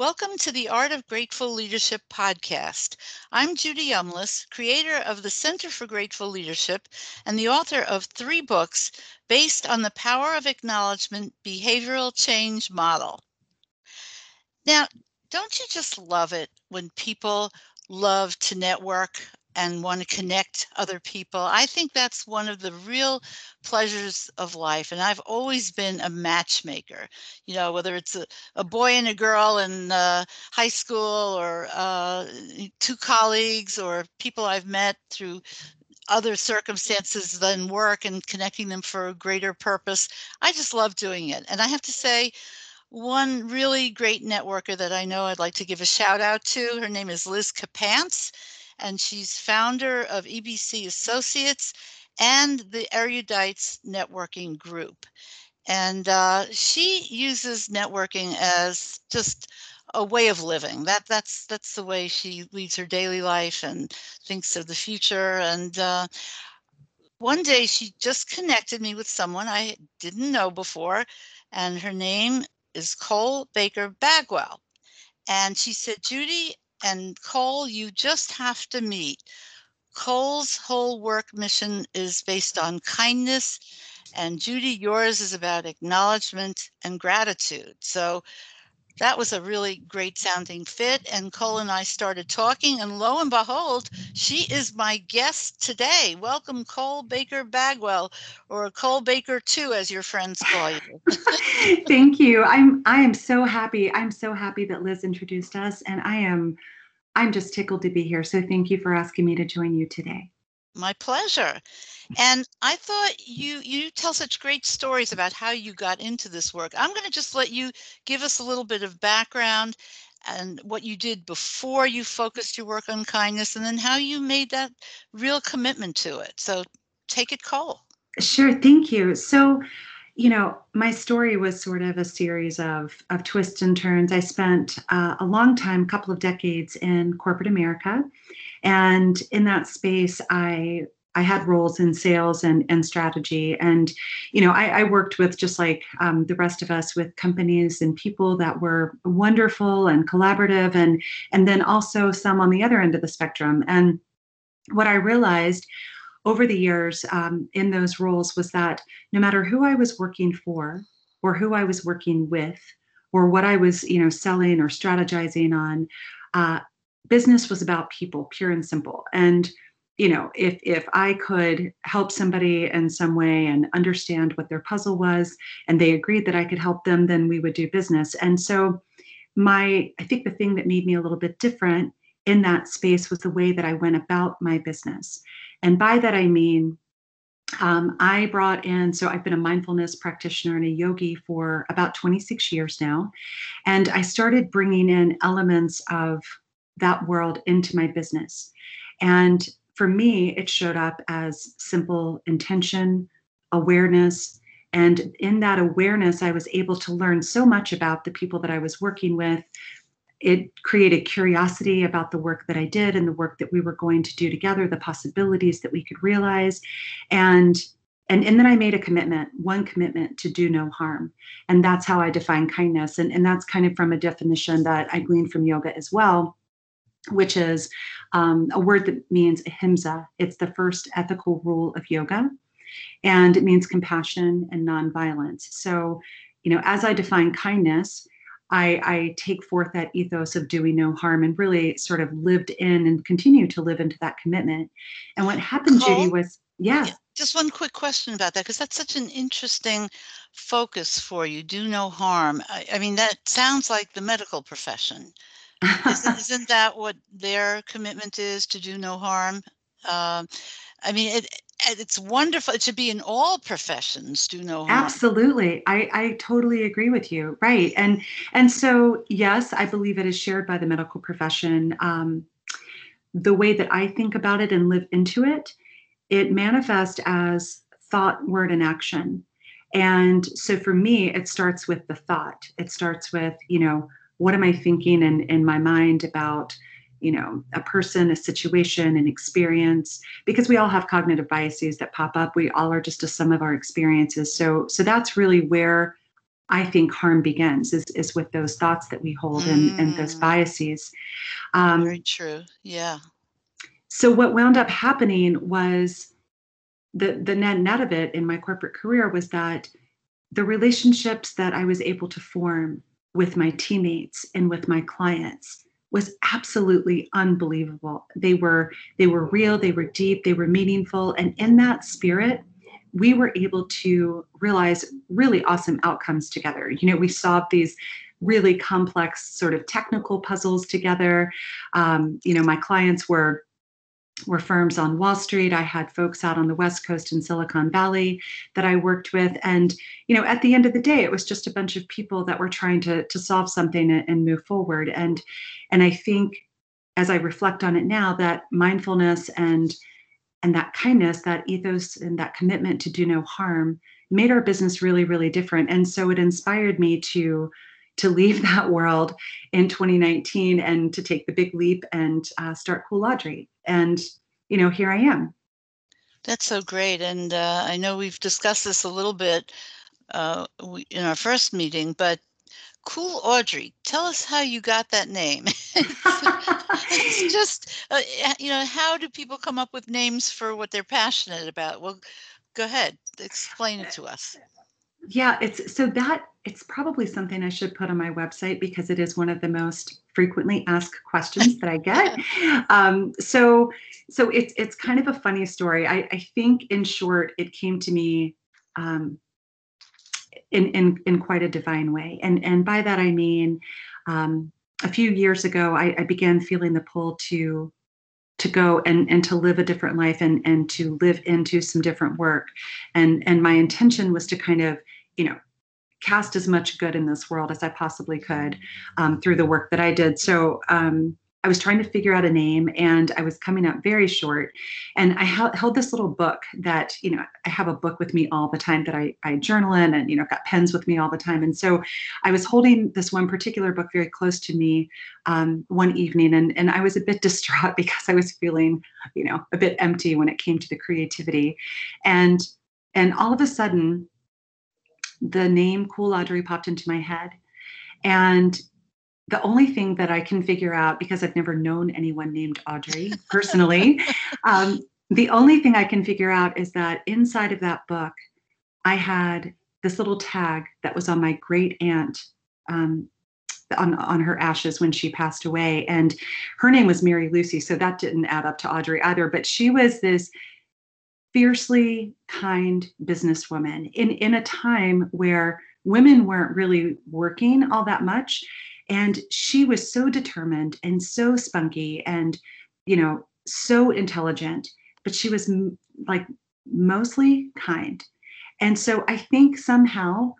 Welcome to the Art of Grateful Leadership podcast. I'm Judy Umlas, creator of the Center for Grateful Leadership and the author of three books based on the Power of Acknowledgement Behavioral Change Model. Now, don't you just love it when people love to network and want to connect other people. I think that's one of the real pleasures of life. And I've always been a matchmaker, you know, whether it's a, a boy and a girl in uh, high school or uh, two colleagues or people I've met through other circumstances than work and connecting them for a greater purpose. I just love doing it. And I have to say, one really great networker that I know I'd like to give a shout out to. Her name is Liz Capance and she's founder of EBC Associates and the Erudites Networking Group. And uh, she uses networking as just a way of living. That that's that's the way she leads her daily life and thinks of the future. And uh, one day she just connected me with someone I didn't know before, and her name is Cole Baker Bagwell. And she said, Judy, and Cole, you just have to meet. Cole's whole work mission is based on kindness, and Judy, yours is about acknowledgement and gratitude. So that was a really great sounding fit. And Cole and I started talking, and lo and behold, she is my guest today. Welcome, Cole Baker Bagwell, or Cole Baker 2, as your friends call you. Thank you. I'm I am so happy. I'm so happy that Liz introduced us, and I am I'm just tickled to be here. So thank you for asking me to join you today. My pleasure. And I thought you you tell such great stories about how you got into this work. I'm going to just let you give us a little bit of background and what you did before you focused your work on kindness and then how you made that real commitment to it. So take it Cole. Sure, thank you. So you know, my story was sort of a series of of twists and turns. I spent uh, a long time, a couple of decades in corporate America, and in that space, I I had roles in sales and, and strategy. And, you know, I, I worked with just like um, the rest of us with companies and people that were wonderful and collaborative and and then also some on the other end of the spectrum. And what I realized over the years um, in those roles was that no matter who I was working for or who I was working with or what I was, you know, selling or strategizing on, uh, business was about people, pure and simple. And you know, if if I could help somebody in some way and understand what their puzzle was, and they agreed that I could help them, then we would do business. And so, my I think the thing that made me a little bit different in that space was the way that I went about my business. And by that, I mean, um, I brought in, so I've been a mindfulness practitioner and a yogi for about 26 years now. And I started bringing in elements of that world into my business. And for me, it showed up as simple intention, awareness. And in that awareness, I was able to learn so much about the people that I was working with, it created curiosity about the work that I did and the work that we were going to do together, the possibilities that we could realize. And and, and then I made a commitment, one commitment to do no harm. And that's how I define kindness. And, and that's kind of from a definition that I gleaned from yoga as well, which is um, a word that means ahimsa. It's the first ethical rule of yoga. And it means compassion and nonviolence. So, you know, as I define kindness, I, I, take forth that ethos of doing no harm and really sort of lived in and continue to live into that commitment. And what happened, Cole, Judy, was yeah. Just one quick question about that, because that's such an interesting focus for you. Do no harm. I, I mean, that sounds like the medical profession. Isn't, isn't, that what their commitment is to do no harm? Um, I mean, it, it's wonderful. to be in all professions. Do no harm. Absolutely, I I totally agree with you. Right, and and so yes, I believe it is shared by the medical profession. Um, the way that I think about it and live into it, it manifests as thought, word, and action. And so for me, it starts with the thought. It starts with you know what am I thinking in in my mind about you know a person a situation an experience because we all have cognitive biases that pop up we all are just a sum of our experiences so so that's really where I think harm begins is, is with those thoughts that we hold mm. and, and those mm. biases. Um, Very true. Yeah. So what wound up happening was the the net net of it in my corporate career was that the relationships that I was able to form with my teammates and with my clients was absolutely unbelievable. They were they were real, they were deep, they were meaningful and in that spirit we were able to realize really awesome outcomes together. You know, we solved these really complex sort of technical puzzles together. Um, you know, my clients were were firms on Wall Street. I had folks out on the West Coast in Silicon Valley that I worked with. And, you know, at the end of the day, it was just a bunch of people that were trying to, to solve something and, move forward. And, and I think as I reflect on it now, that mindfulness and and that kindness, that ethos and that commitment to do no harm made our business really, really different. And so it inspired me to to leave that world in 2019 and to take the big leap and uh, start Cool Audrey. And, you know, here I am. That's so great. And uh, I know we've discussed this a little bit uh, in our first meeting, but Cool Audrey, tell us how you got that name. it's just, uh, you know, how do people come up with names for what they're passionate about? Well, go ahead, explain it to us. Yeah, it's so that it's probably something I should put on my website because it is one of the most frequently asked questions that I get. um, so, so it's it's kind of a funny story. I, I think, in short, it came to me um, in in in quite a divine way, and and by that I mean, um, a few years ago, I, I began feeling the pull to to go and and to live a different life and and to live into some different work and and my intention was to kind of you know cast as much good in this world as I possibly could um, through the work that I did. So um, I was trying to figure out a name and I was coming up very short. And I held this little book that, you know, I have a book with me all the time that I, I journal in and, you know, got pens with me all the time. And so I was holding this one particular book very close to me um, one evening and, and I was a bit distraught because I was feeling, you know, a bit empty when it came to the creativity. And and all of a sudden, the name Cool Audrey popped into my head. And the only thing that I can figure out, because I've never known anyone named Audrey personally, um, the only thing I can figure out is that inside of that book, I had this little tag that was on my great aunt um, on, on her ashes when she passed away. And her name was Mary Lucy. So that didn't add up to Audrey either. But she was this fiercely kind businesswoman in, in a time where women weren't really working all that much. And she was so determined and so spunky and, you know, so intelligent, but she was m- like mostly kind. And so I think somehow,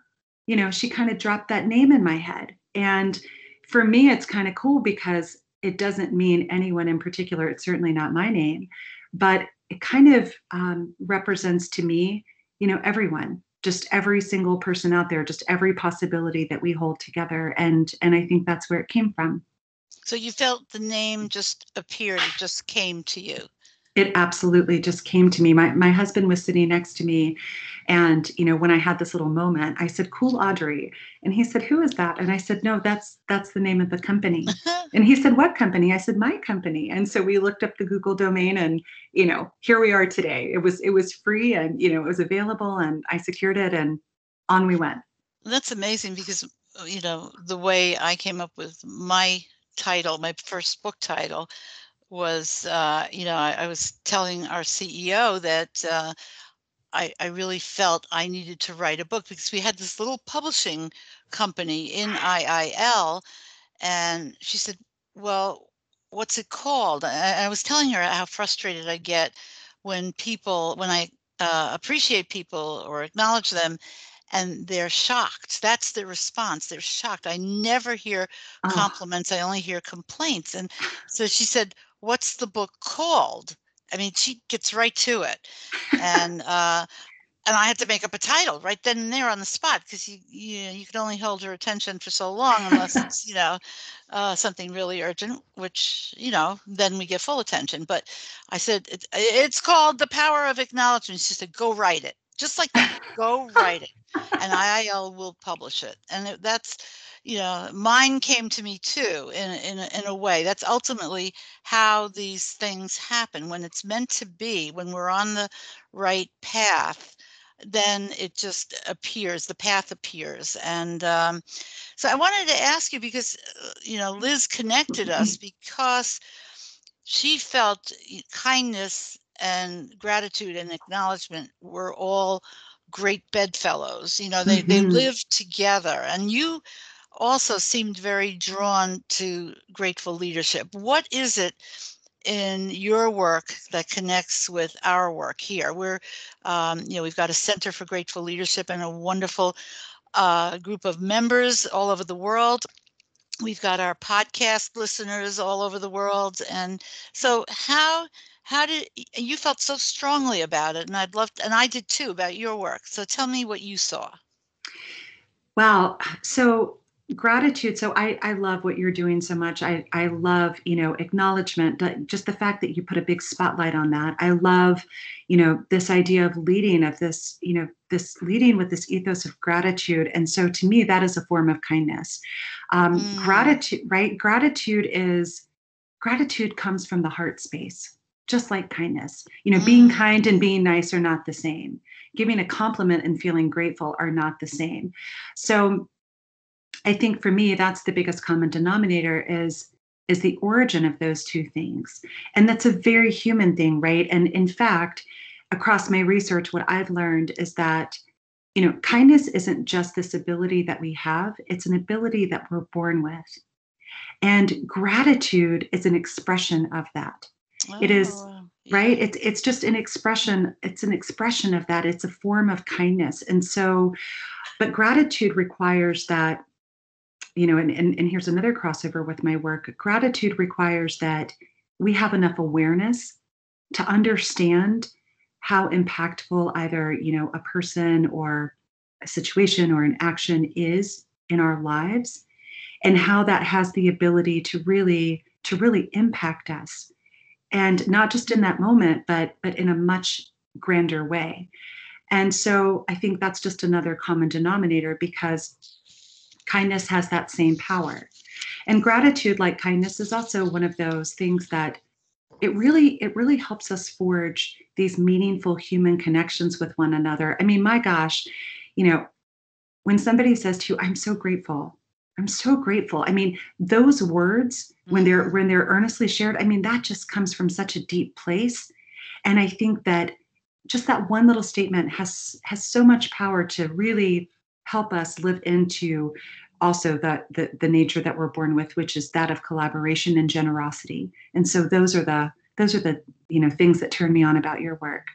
you know, she kind of dropped that name in my head. And for me, it's kind of cool because it doesn't mean anyone in particular. It's certainly not my name, but it kind of um, represents to me, you know, everyone, just every single person out there, just every possibility that we hold together. And and I think that's where it came from. So you felt the name just appeared, just came to you. It absolutely just came to me. My my husband was sitting next to me and, you know, when I had this little moment, I said, "Cool Audrey." And he said, "Who is that?" And I said, "No, that's that's the name of the company." and he said, "What company?" I said, "My company." And so we looked up the Google domain and, you know, here we are today. It was it was free and, you know, it was available and I secured it and on we went. That's amazing because you know, the way I came up with my title, my first book title was, uh, you know, I, I, was telling our CEO that uh, I, I really felt I needed to write a book because we had this little publishing company in IIL. And she said, Well, what's it called? I, I was telling her how frustrated I get when people, when I uh, appreciate people or acknowledge them and they're shocked. That's the response. They're shocked. I never hear oh. compliments. I only hear complaints. And so she said, What's the book called? I mean, she gets right to it, and uh, and I had to make up a title right then and there on the spot because you you you can only hold her attention for so long unless it's you know uh, something really urgent, which you know then we get full attention. But I said it, it's called the power of acknowledgement. She said, "Go write it." Just like that, go write it. and IIL will publish it. And it, that's, you know, mine came to me too in in a, in a way. That's ultimately how these things happen when it's meant to be. When we're on the right path, then it just appears. The path appears, and um, so I wanted to ask you because uh, you know Liz connected us because she felt kindness and gratitude and acknowledgement were all great bedfellows. You know, they mm-hmm. they lived together, and you also seemed very drawn to grateful leadership. What is it in your work that connects with our work here? We're, um, you know, we've got a Center for Grateful Leadership and a wonderful uh, group of members all over the world. We've got our podcast listeners all over the world, and so how how did you felt so strongly about it and i'd love to, and i did too about your work so tell me what you saw. Well so gratitude so i i love what you're doing so much i i love you know acknowledgement just the fact that you put a big spotlight on that i love you know this idea of leading of this you know this leading with this ethos of gratitude and so to me that is a form of kindness. Um, mm. gratitude right gratitude is gratitude comes from the heart space just like kindness. You know, mm. being kind and being nice are not the same. Giving a compliment and feeling grateful are not the same. So I think for me, that's the biggest common denominator is is the origin of those two things. And that's a very human thing, right? And in fact, across my research, what I've learned is that you know, kindness isn't just this ability that we have, it's an ability that we're born with. And gratitude is an expression of that. It is oh, right. It's it's just an expression. It's an expression of that. It's a form of kindness. And so, but gratitude requires that, you know, and, and, and here's another crossover with my work. Gratitude requires that we have enough awareness to understand how impactful either, you know, a person or a situation or an action is in our lives and how that has the ability to really to really impact us and not just in that moment but but in a much grander way. And so i think that's just another common denominator because kindness has that same power. And gratitude like kindness is also one of those things that it really it really helps us forge these meaningful human connections with one another. I mean my gosh you know when somebody says to you i'm so grateful I'm so grateful. I mean, those words when they're mm-hmm. when they're earnestly shared, I mean, that just comes from such a deep place. And I think that just that one little statement has has so much power to really help us live into also the, the the nature that we're born with, which is that of collaboration and generosity. And so those are the those are the you know things that turn me on about your work.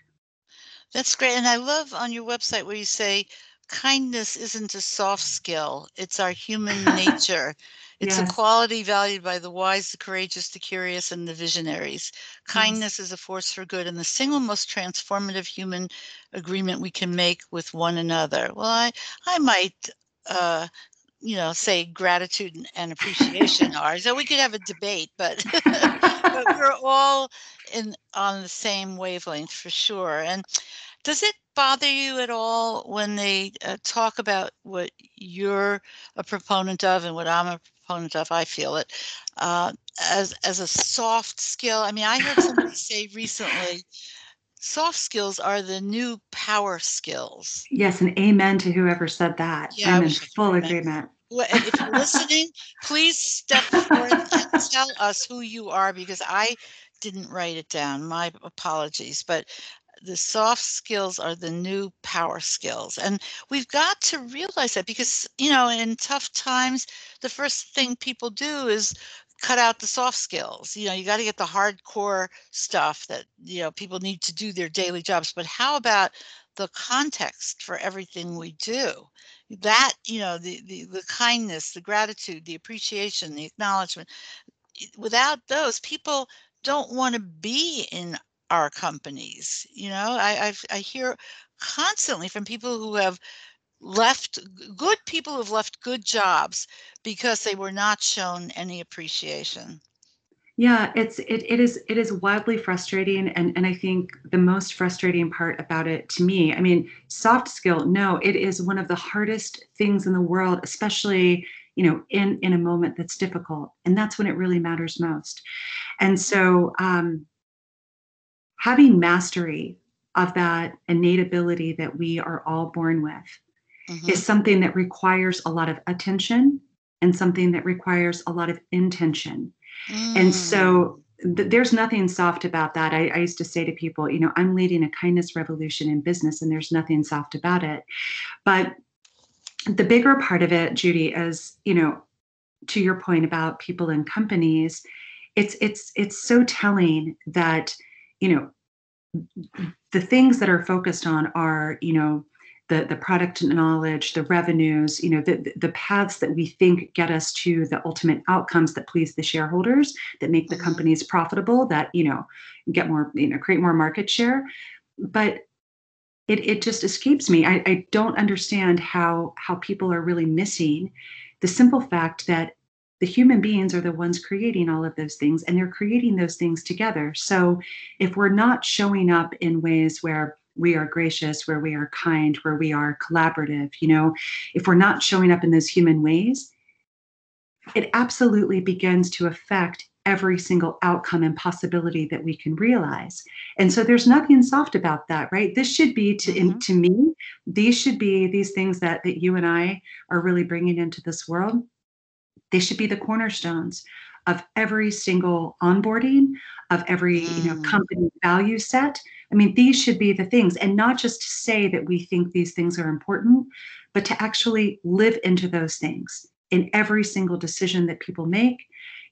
That's great. And I love on your website where you say kindness isn't a soft skill, it's our human nature. It's yes. a quality valued by the wise, the courageous, the curious, and the visionaries. Kindness yes. is a force for good and the single most transformative human agreement we can make with one another. Well, I, I might uh, you know, say gratitude and appreciation are. So we could have a debate, but, but we're all in on the same wavelength for sure. And does it bother you at all when they uh, talk about what you're a proponent of and what I'm a proponent of? I feel it uh, as as a soft skill. I mean, I heard somebody say recently, soft skills are the new power skills. Yes, and amen to whoever said that. Yeah, I'm in full agreement. If you're listening, please step forward and tell us who you are because I didn't write it down. My apologies. But the soft skills are the new power skills. And we've got to realize that because, you know, in tough times, the first thing people do is cut out the soft skills. You know, you got to get the hardcore stuff that, you know, people need to do their daily jobs. But how about the context for everything we do? That, you know, the, the, the kindness, the gratitude, the appreciation, the acknowledgement. Without those, people don't want to be in our companies. You know, I I've, I hear constantly from people who have left good people who've left good jobs because they were not shown any appreciation. Yeah, it's it, it is it is wildly frustrating and and I think the most frustrating part about it to me, I mean, soft skill, no, it is one of the hardest things in the world, especially, you know, in in a moment that's difficult. And that's when it really matters most. And so um having mastery of that innate ability that we are all born with hmm is something that requires a lot of attention and something that requires a lot of intention and Mm. so th- there's nothing soft about that. I, I used to say to people, you know, I'm leading a kindness revolution in business, and there's nothing soft about it. But the bigger part of it, Judy, is, you know, to your point about people and companies, it's it's it's so telling that, you know, the things that are focused on are, you know, the, the product knowledge, the revenues, you know, the, the paths that we think get us to the ultimate outcomes that please the shareholders, that make the hmm companies profitable, that, you know, get more, you know, create more market share. But it, it just escapes me. I, I don't understand how how people are really missing the simple fact that the human beings are the ones creating all of those things and they're creating those things together. So if we're not showing up in ways where we are gracious, where we are kind, where we are collaborative, you know, if we're not showing up in those human ways, it absolutely begins to affect every single outcome and possibility that we can realize. And so there's nothing soft about that, right? This should be to in, hmm to me, these should be these things that that you and I are really bringing into this world they should be the cornerstones of every single onboarding, of every, you know, Mm. company value set. I mean, these should be the things, and not just to say that we think these things are important, but to actually live into those things in every single decision that people make.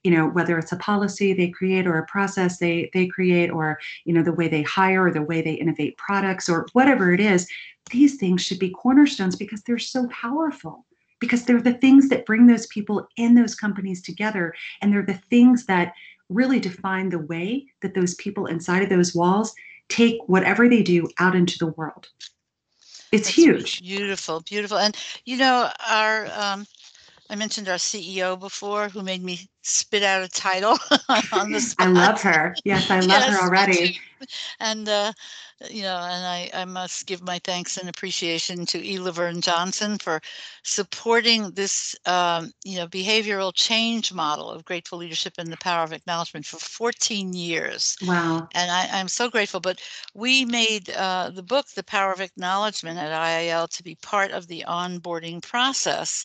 You know, whether it's a policy they create or a process they they create, or you know, the way they hire or the way they innovate products or whatever it is, these things should be cornerstones because they're so powerful because they're the things that bring those people in those companies together and they're the things that really define the way that those people inside of those walls take whatever they do out into the world it's That's huge beautiful, beautiful. And you know, our um, I mentioned our CEO before, who made me spit out a title on the i love her yes i love her Yes, too. already And uh, you know, and I, I must give my thanks and appreciation to E. LaVerne Johnson for supporting this, um, you know, behavioral change model of grateful leadership and the power of acknowledgement for 14 years. wow And I, I'm so grateful. But we made uh, the book, The Power of Acknowledgement at IIL, to be part of the onboarding process.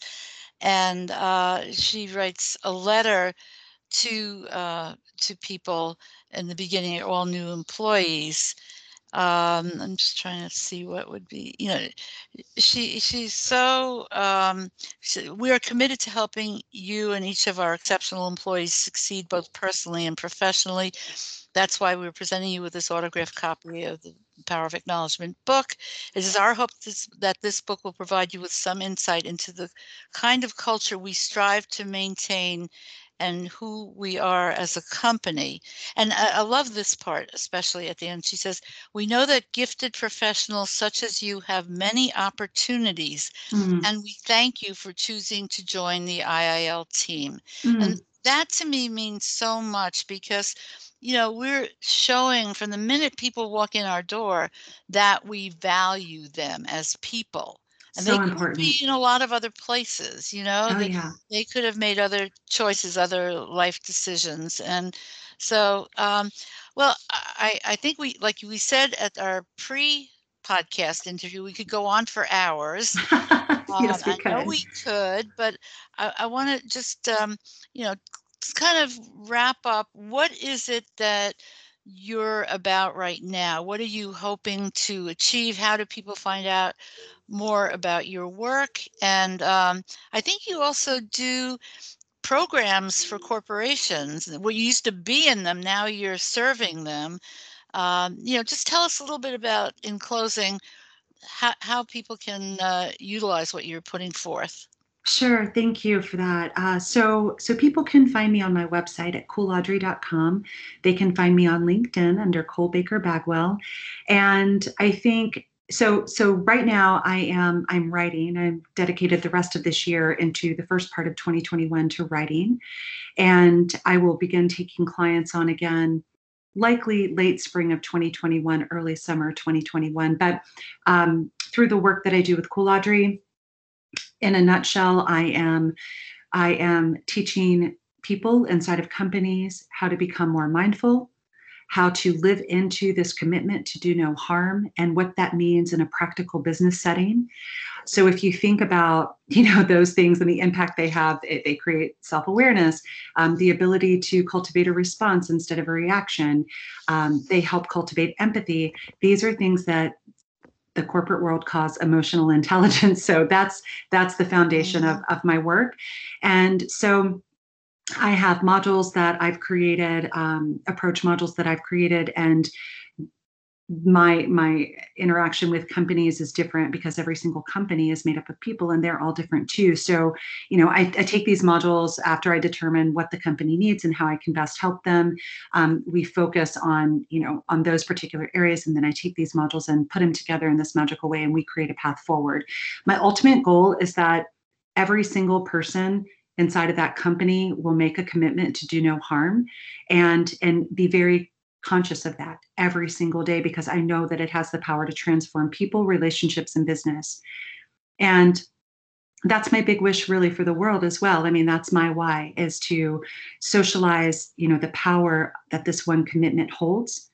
And uh, she writes a letter to uh, to people in the beginning, all new employees. Um, I'm just trying to see what would be, you know, she she's so um, she, we are committed to helping you and each of our exceptional employees succeed both personally and professionally. That's why we're presenting you with this autographed copy of the Power of Acknowledgement book. It is our hope this, that this book will provide you with some insight into the kind of culture we strive to maintain and who we are as a company. And I, I love this part, especially at the end. She says, We know that gifted professionals such as you have many opportunities, mm, and we thank you for choosing to join the IIL team. And mm. that to me means so much because you know we're showing from the minute people walk in our door that we value them as people and they so could be in a lot of other places you know oh that yeah. they could have made other choices other life decisions and so um well i i think we like we said at our pre podcast interview we could go on for hours. Um, yes we I know we could, but I, I want to just, um, you know, kind of wrap up. What is it that you're about right now? What are you hoping to achieve? How do people find out more about your work? And um, I think you also do programs for corporations. Well, you used to be in them, now you're serving them. Um, you know, just tell us a little bit about, in closing, how how people can, uh, utilize what you're putting forth. Sure, thank you for that. Uh, so, so people can find me on my website at coolaudrey.com. They can find me on LinkedIn under Cole Baker Bagwell. And I think so so right now i am i'm writing i'm dedicated the rest of this year into the first part of 2021 to writing and i will begin taking clients on again likely late spring of 2021 early summer 2021 but um, through the work that i do with Cool-Audrey in a nutshell i am i am teaching people inside of companies how to become more mindful how to live into this commitment to do no harm and what that means in a practical business setting. So if you think about, you know, those things and the impact they have, they create self-awareness, um, the ability to cultivate a response instead of a reaction. Um, they help cultivate empathy. These are things that the corporate world calls emotional intelligence. So that's that's the foundation of, of my work. And so I have modules that I've created, um, approach modules that I've created, and my my interaction with companies is different because every single company is made up of people and they're all different too. So you know i, I take these modules after i determine what the company needs and how i can best help them. Um, we focus on you know on those particular areas and then i take these modules and put them together in this magical way and we create a path forward. My ultimate goal is that every single person inside of that company will make a commitment to do no harm and and be very conscious of that every single day because I know that it has the power to transform people, relationships, and business. And that's my big wish really for the world as well. I mean, that's my why is to socialize, you know, the power that this one commitment holds.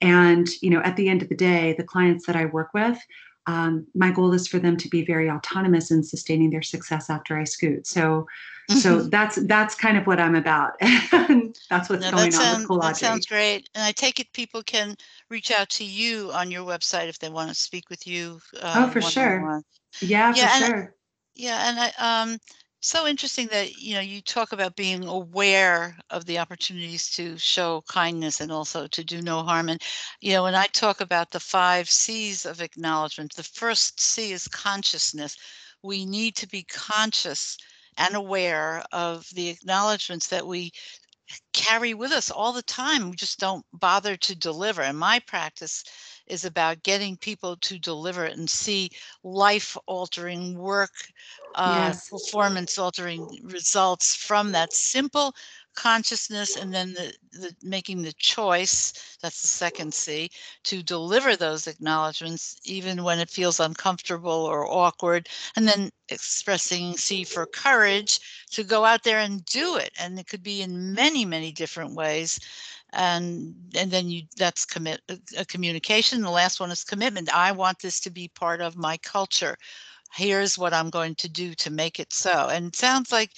And, you know, at the end of the day, the clients that I work with, um, my goal is for them to be very autonomous in sustaining their success after I scoot. So, so mm-hmm. that's that's kind of what I'm about. that's what's no, going that on with Cool That sounds great. And I take it people can reach out to you on your website if they want to speak with you. Uh, oh, for sure. Yeah, yeah, for and, sure. Yeah, and I, um, so interesting that you know you talk about being aware of the opportunities to show kindness and also to do no harm and you know when i talk about the five c's of acknowledgement the first c is consciousness we need to be conscious and aware of the acknowledgments that we carry with us all the time we just don't bother to deliver and my practice is about getting people to deliver and see life altering work, uh, yes. performance altering results from that simple consciousness and then the, the making the choice that's the second c to deliver those acknowledgments even when it feels uncomfortable or awkward and then expressing c for courage to go out there and do it. And it could be in many many different ways. And and then you that's commit a uh, uh, communication. The last one is commitment. I want this to be part of my culture. Here's what i'm going to do to make it so. And it sounds like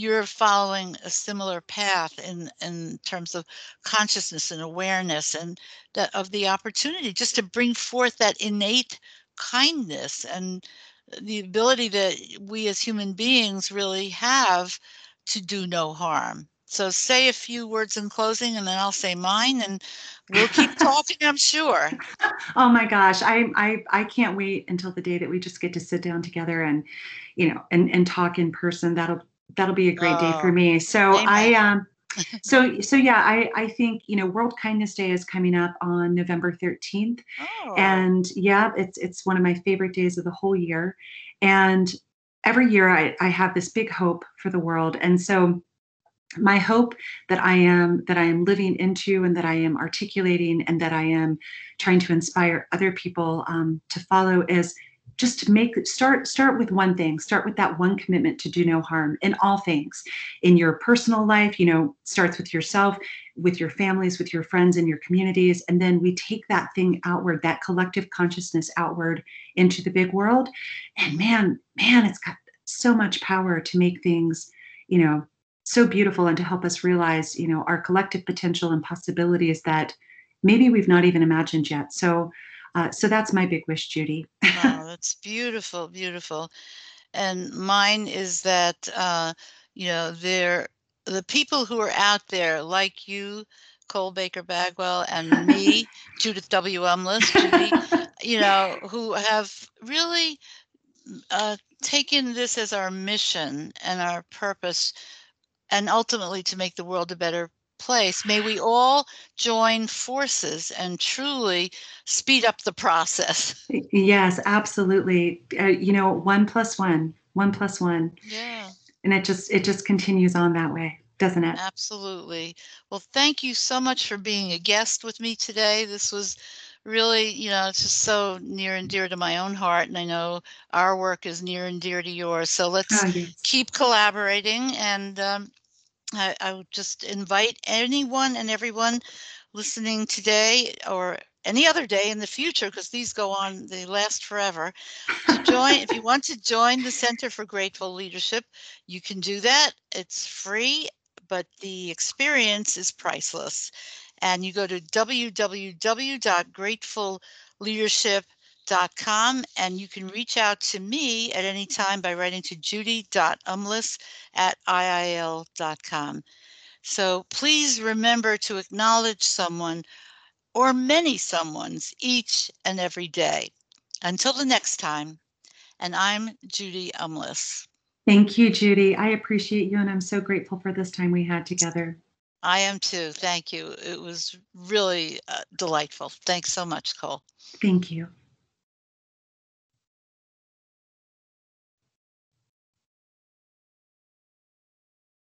you're following a similar path in in terms of consciousness and awareness and that of the opportunity just to bring forth that innate kindness and the ability that we as human beings really have to do no harm so say a few words in closing and then I'll say mine and we'll keep talking, I'm sure. Oh my gosh. I, I, I can't wait until the day that we just get to sit down together and, you know, and, and talk in person. That'll, that'll be a great oh, day for oh, me. So amen. I, um, so so yeah i i think you know world kindness day is coming up on november 13th oh. and yeah it's it's one of my favorite days of the whole year and every year i i have this big hope for the world and so my hope that i am that i am living into and that i am articulating and that i am trying to inspire other people um, to follow is just make start start with one thing. Start with that one commitment to do no harm in all things. In your personal life you know starts with yourself with your families with your friends and your communities. And then we take that thing outward that collective consciousness outward into the big world. And man man it's got so much power to make things you know so beautiful and to help us realize, you know, our collective potential and possibilities that maybe we've not even imagined yet. So, uh, so that's my big wish, Judy. wow, that's beautiful, beautiful. And mine is that, uh, you know, there, the people who are out there like you, Cole Baker Bagwell, and me, Judith W. Umlas, Judy, you know, who have really uh, taken this as our mission and our purpose and ultimately to make the world a better place. May we all join forces and truly speed up the process. Yes, absolutely. Uh, you know, one plus one, one plus one. Yeah. And it just it just continues on that way, doesn't it? Absolutely. Well, thank you so much for being a guest with me today. This was really, you know, it's just so near and dear to my own heart. And I know our work is near and dear to yours. So let's Oh, yes. keep collaborating. And um, I, I would just invite anyone and everyone listening today or any other day in the future, because these go on, they last forever, to join. if you want to join the Center for Grateful Leadership, you can do that. It's free, but the experience is priceless. And you go to www.gratefulleadership.com and you can reach out to me at any time by writing to judy.umlas at iil.com. So please remember to acknowledge someone or many someones each and every day. Until the next time, and I'm Judy Umlas. Thank you, Judy. I appreciate you, and I'm so grateful for this time we had together. I am too. Thank you. It was really uh, delightful. Thanks so much, Cole. Thank you.